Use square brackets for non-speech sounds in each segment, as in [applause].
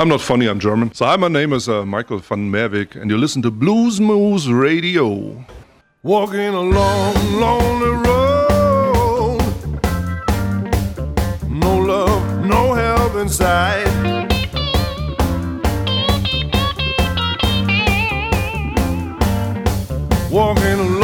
I'm not funny, I'm German. So, hi, my name is uh, Michael van Merwijk, and you listen to Blues Moose Radio. Walking along lonely road, no love, no help inside. Walking along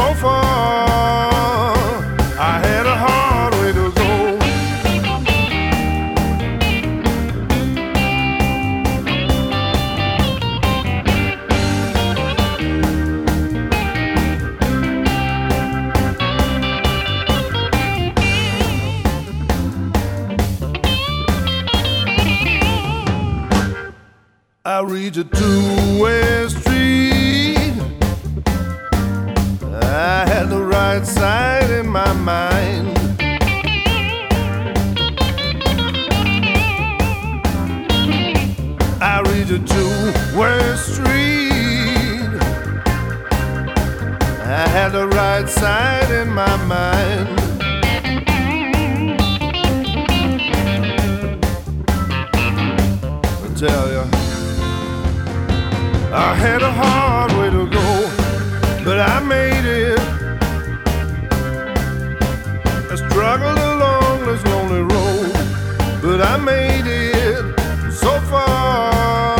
so far, I had a hard way to go. I reach a two-way street. Mind. I reach a two-way street. I had the right side in my mind. I tell ya. I had a hard way to go, but I made it. Struggled along this lonely road, but I made it. So far,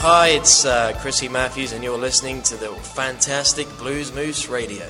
Hi, it's uh, Chrissy Matthews, and you're listening to the fantastic Blues Moose Radio.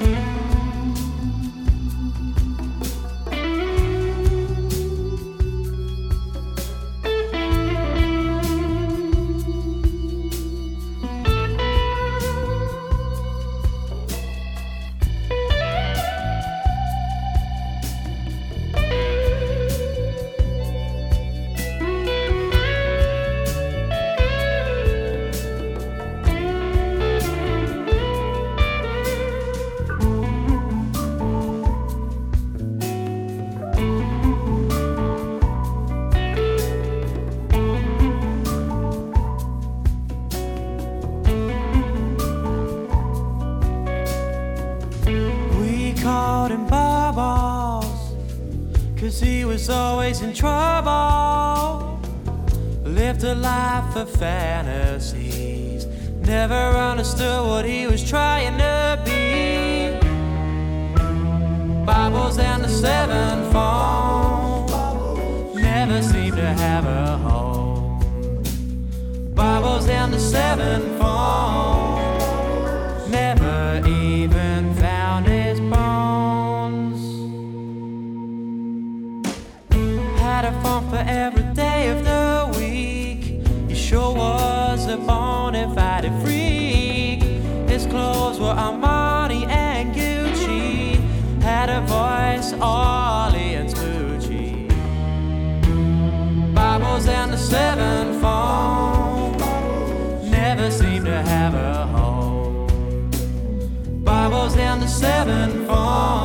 and fall.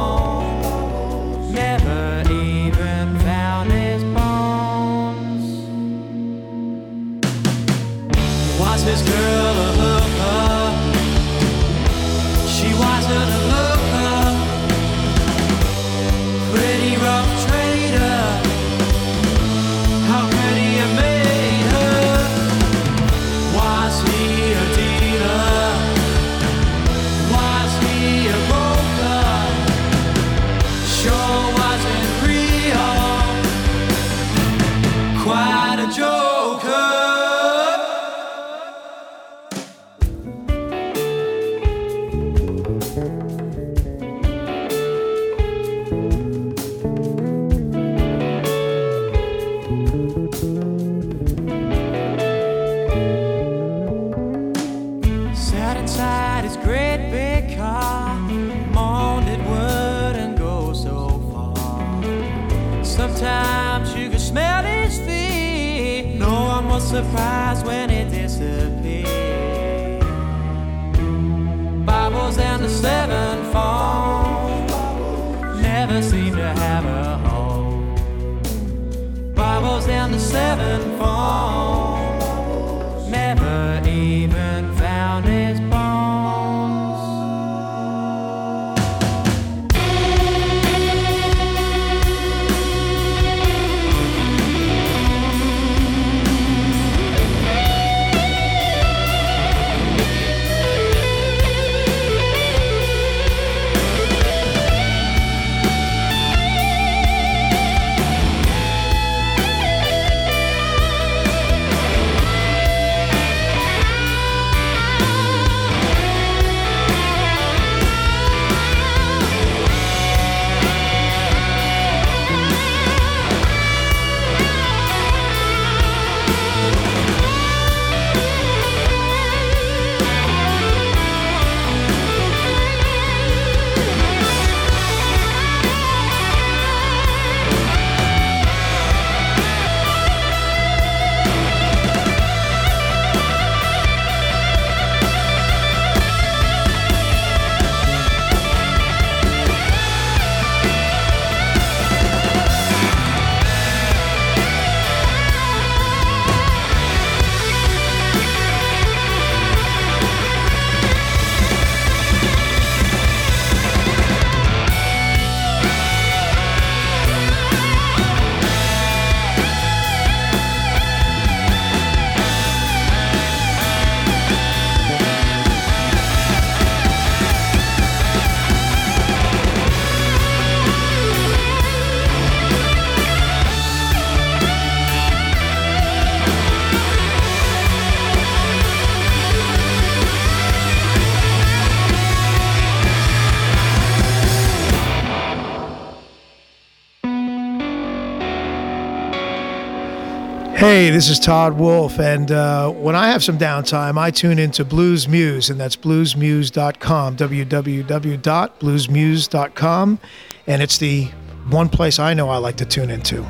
Hey, this is Todd Wolf, and uh, when I have some downtime, I tune into Blues Moose, and that's bluesmoose.com, www.bluesmoose.com, and it's the one place I know I like to tune into.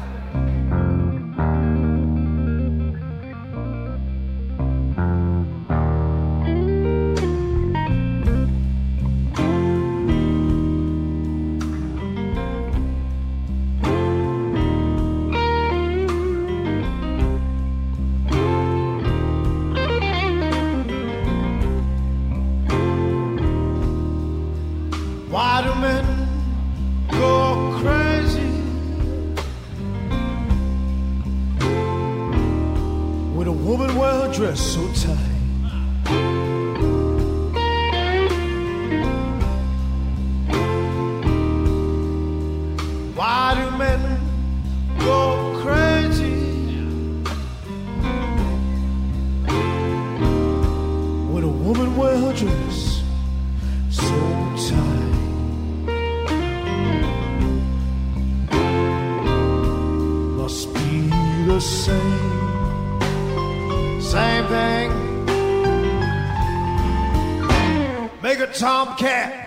A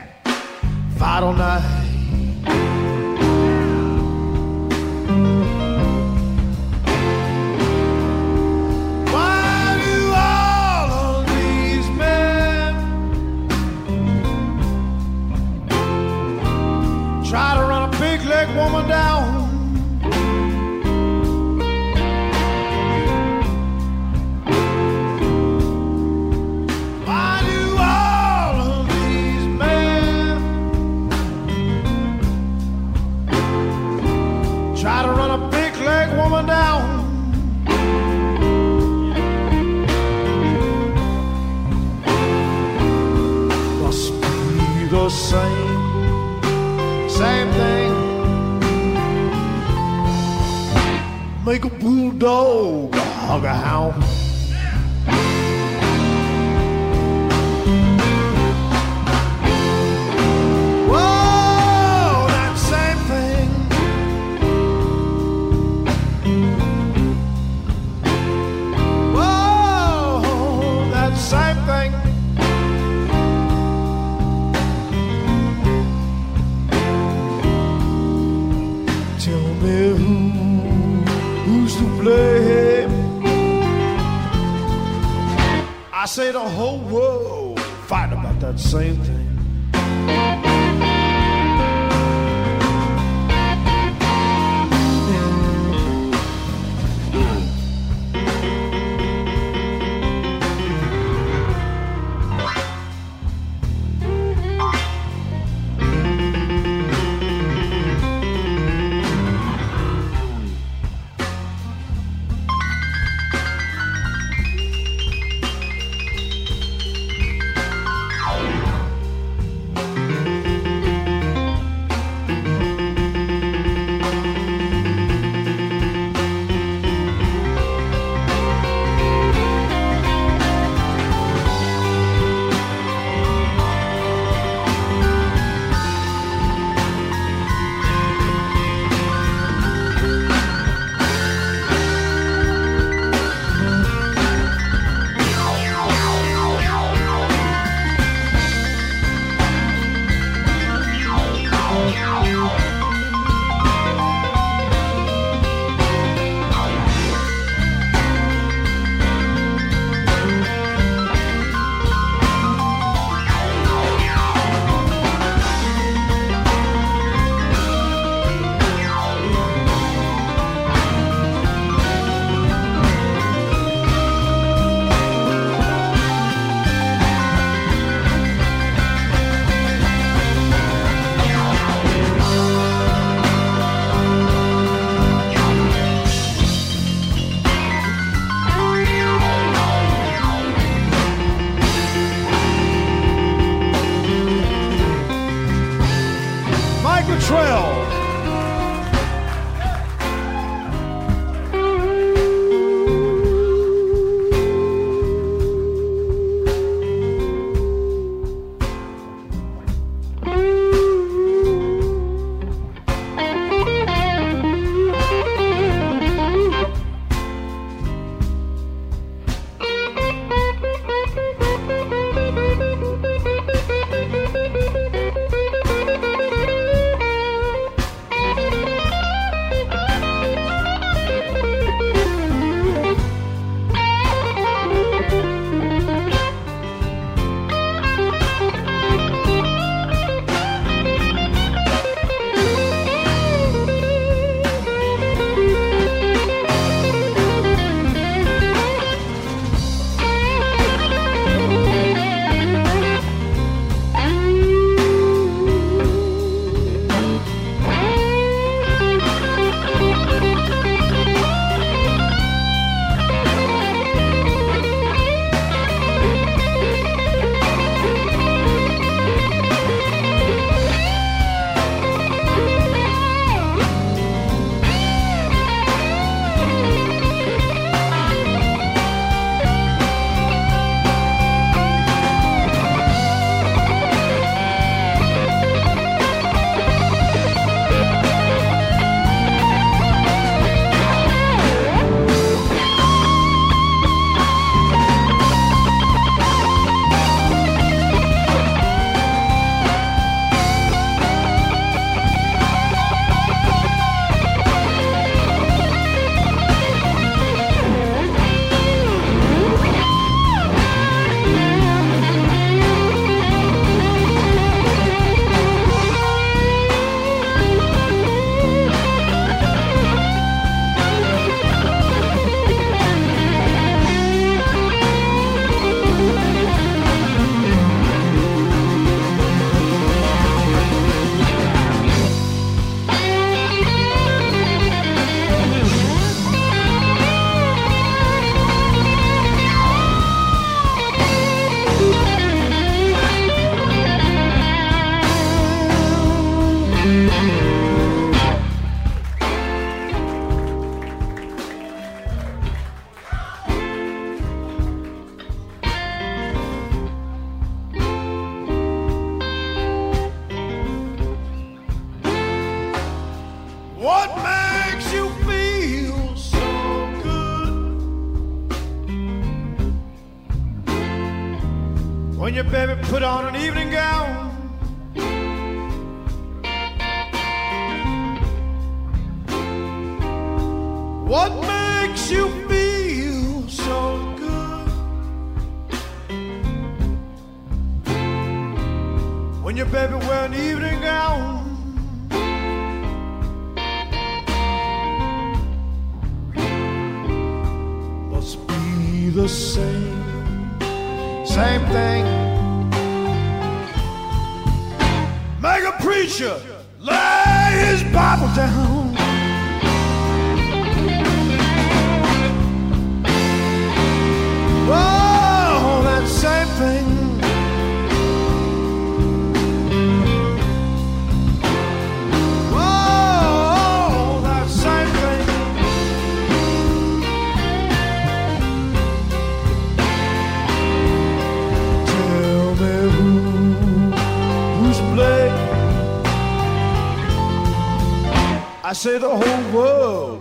Make a bulldog a hound. Say the whole world fight about that same thing. What makes you feel so good? When your baby wear an evening gown. Must be the same, same thing. Make a preacher lay his Bible down. I say the whole world.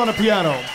on the piano.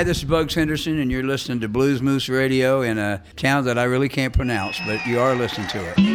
Hi, this is Bugs Henderson, and you're listening to Blues Moose Radio in a town that I really can't pronounce, but you are listening to it.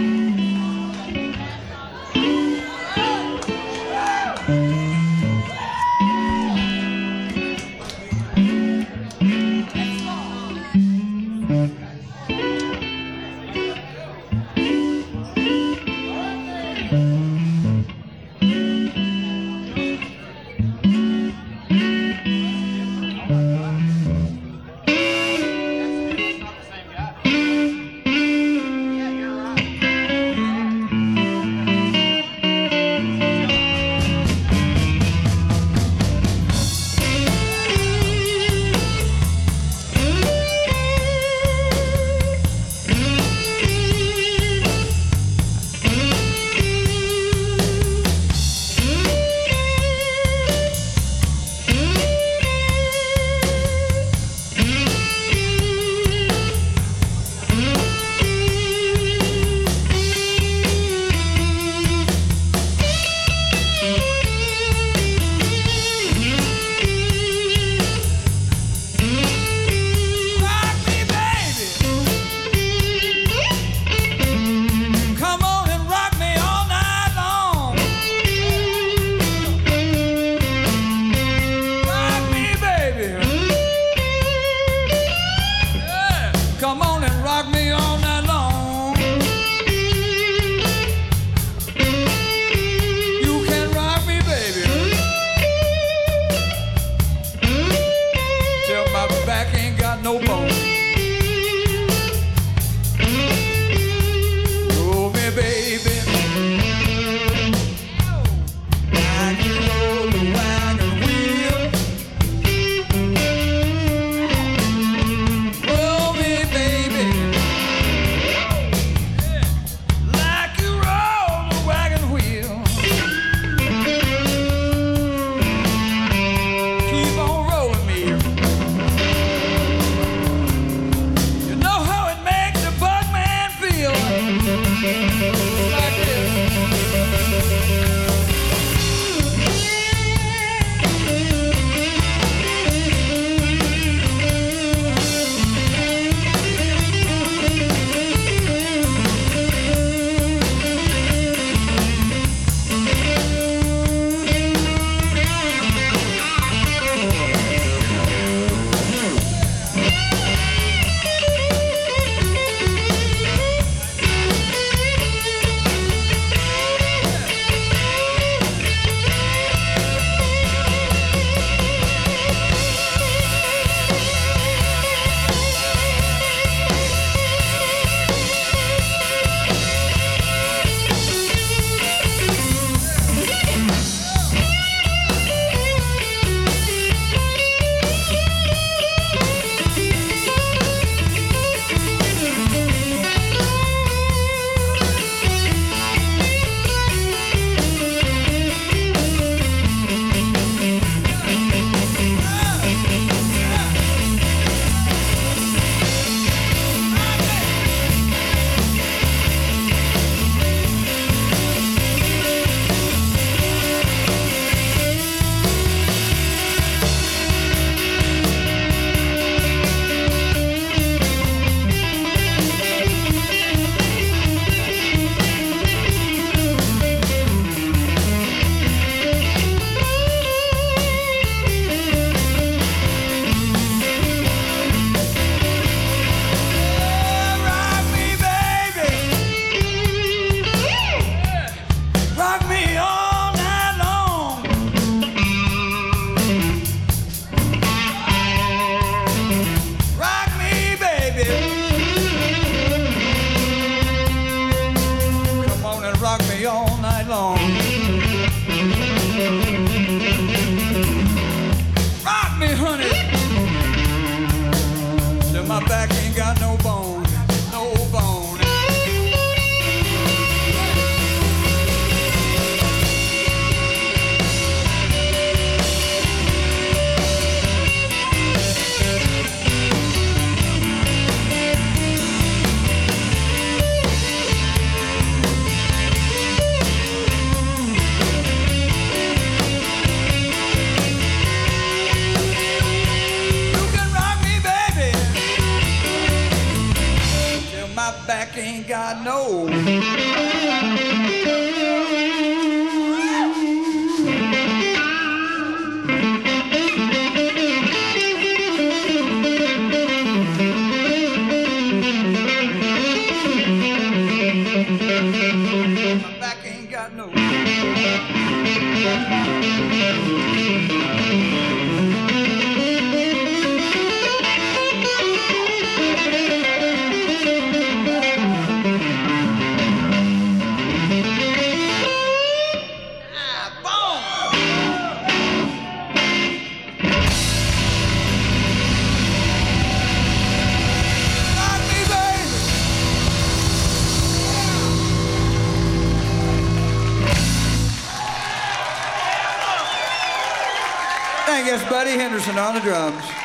You, Buddy Henderson on the drums.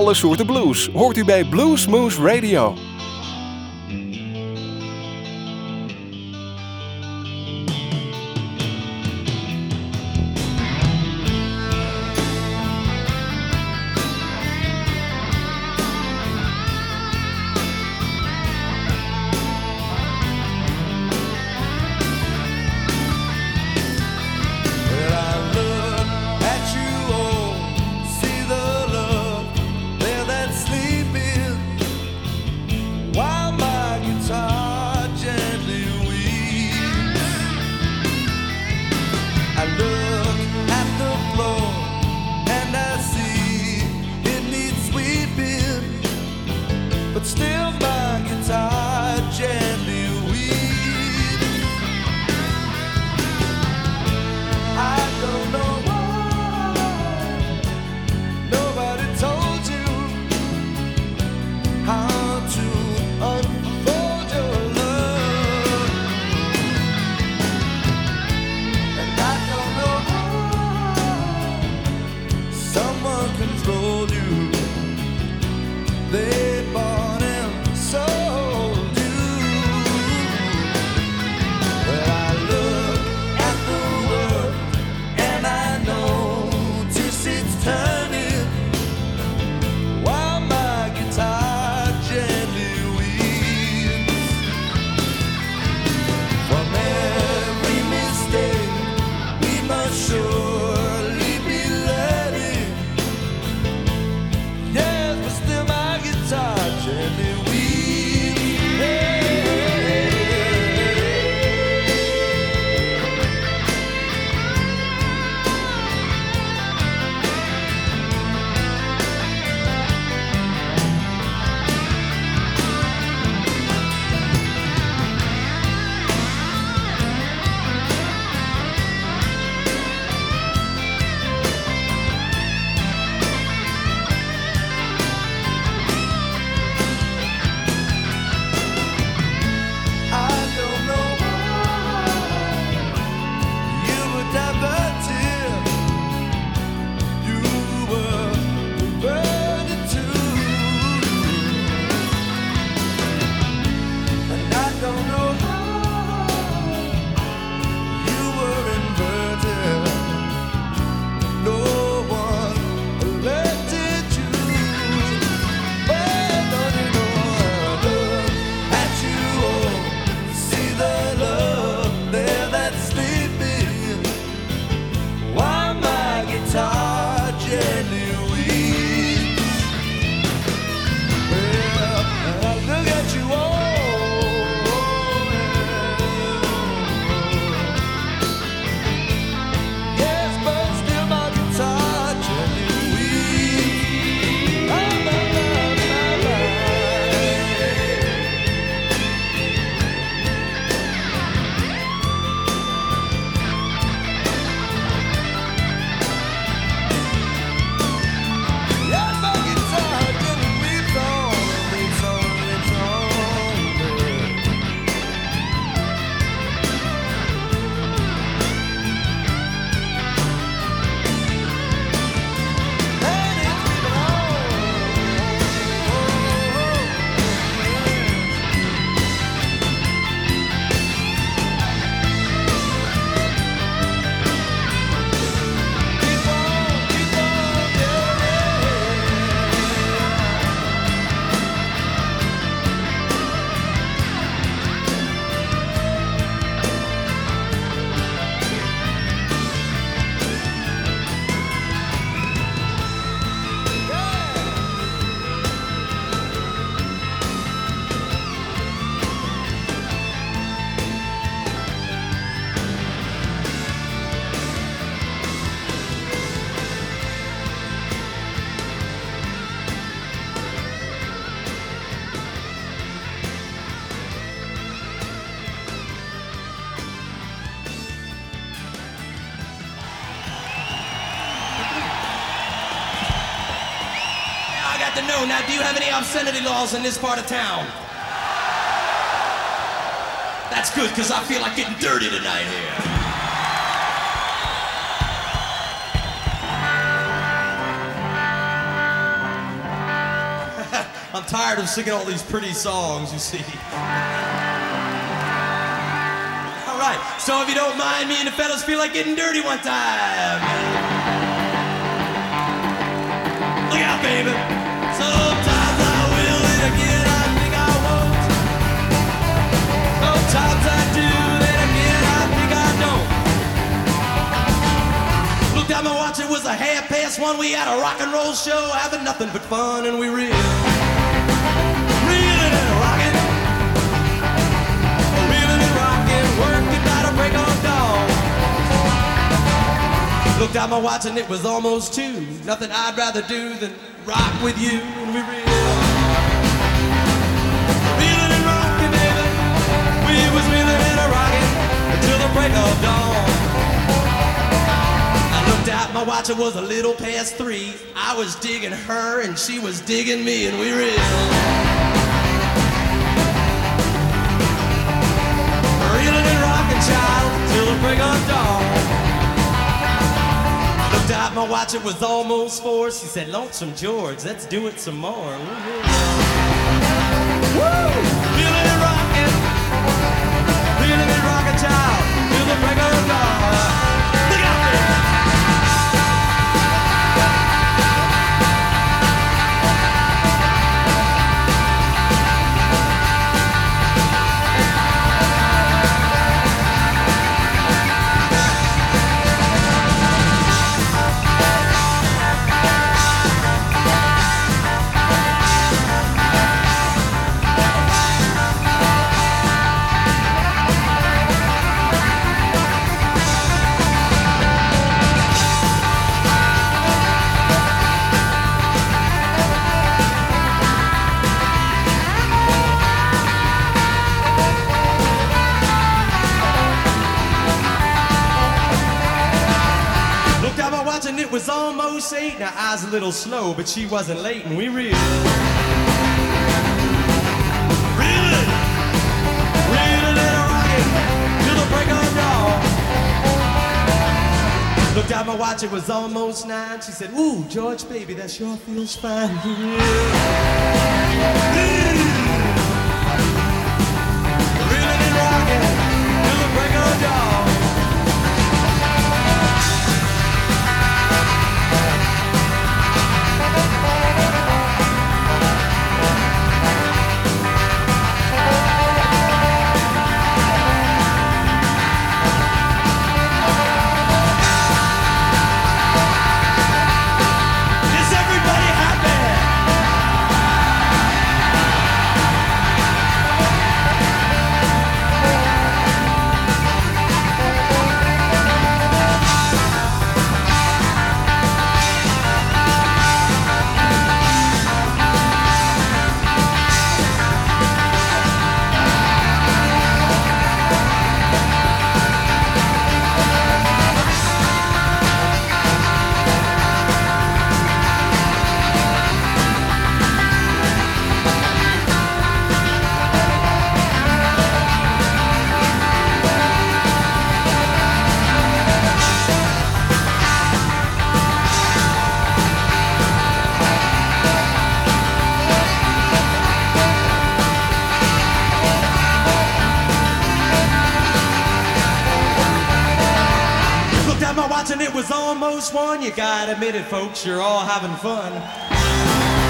Alle soorten blues hoort u bij Blues Moose Radio. Obscenity laws in this part of town? That's good, because I feel like getting dirty tonight here. [laughs] I'm tired of singing all these pretty songs, you see. All right, so if you don't mind, me and the fellas feel like getting dirty one time. Look out, baby. One. We had a rock and roll show, having nothing but fun, and we reeled. Reeling and rocking. Reeling and rocking, working by the break of dawn. Looked at my watch and it was almost two. Nothing I'd rather do than rock with you, and we reeled. Break of dawn. I looked at my watch, it was a little past three. I was digging her and she was digging me, and we were reeled. Reeling and rocking, child, till the break of dawn. Looked at my watch, it was almost four. She said, Lonesome George, let's do it some more. Woo! Little slow, but she wasn't late, and we reeled. Reeling, reeling and rocking till the break of dawn. Looked at my watch, it was almost nine. She said, "Ooh, George, baby, that sure feels fine." [laughs] almost one. You gotta admit it, folks, you're all having fun.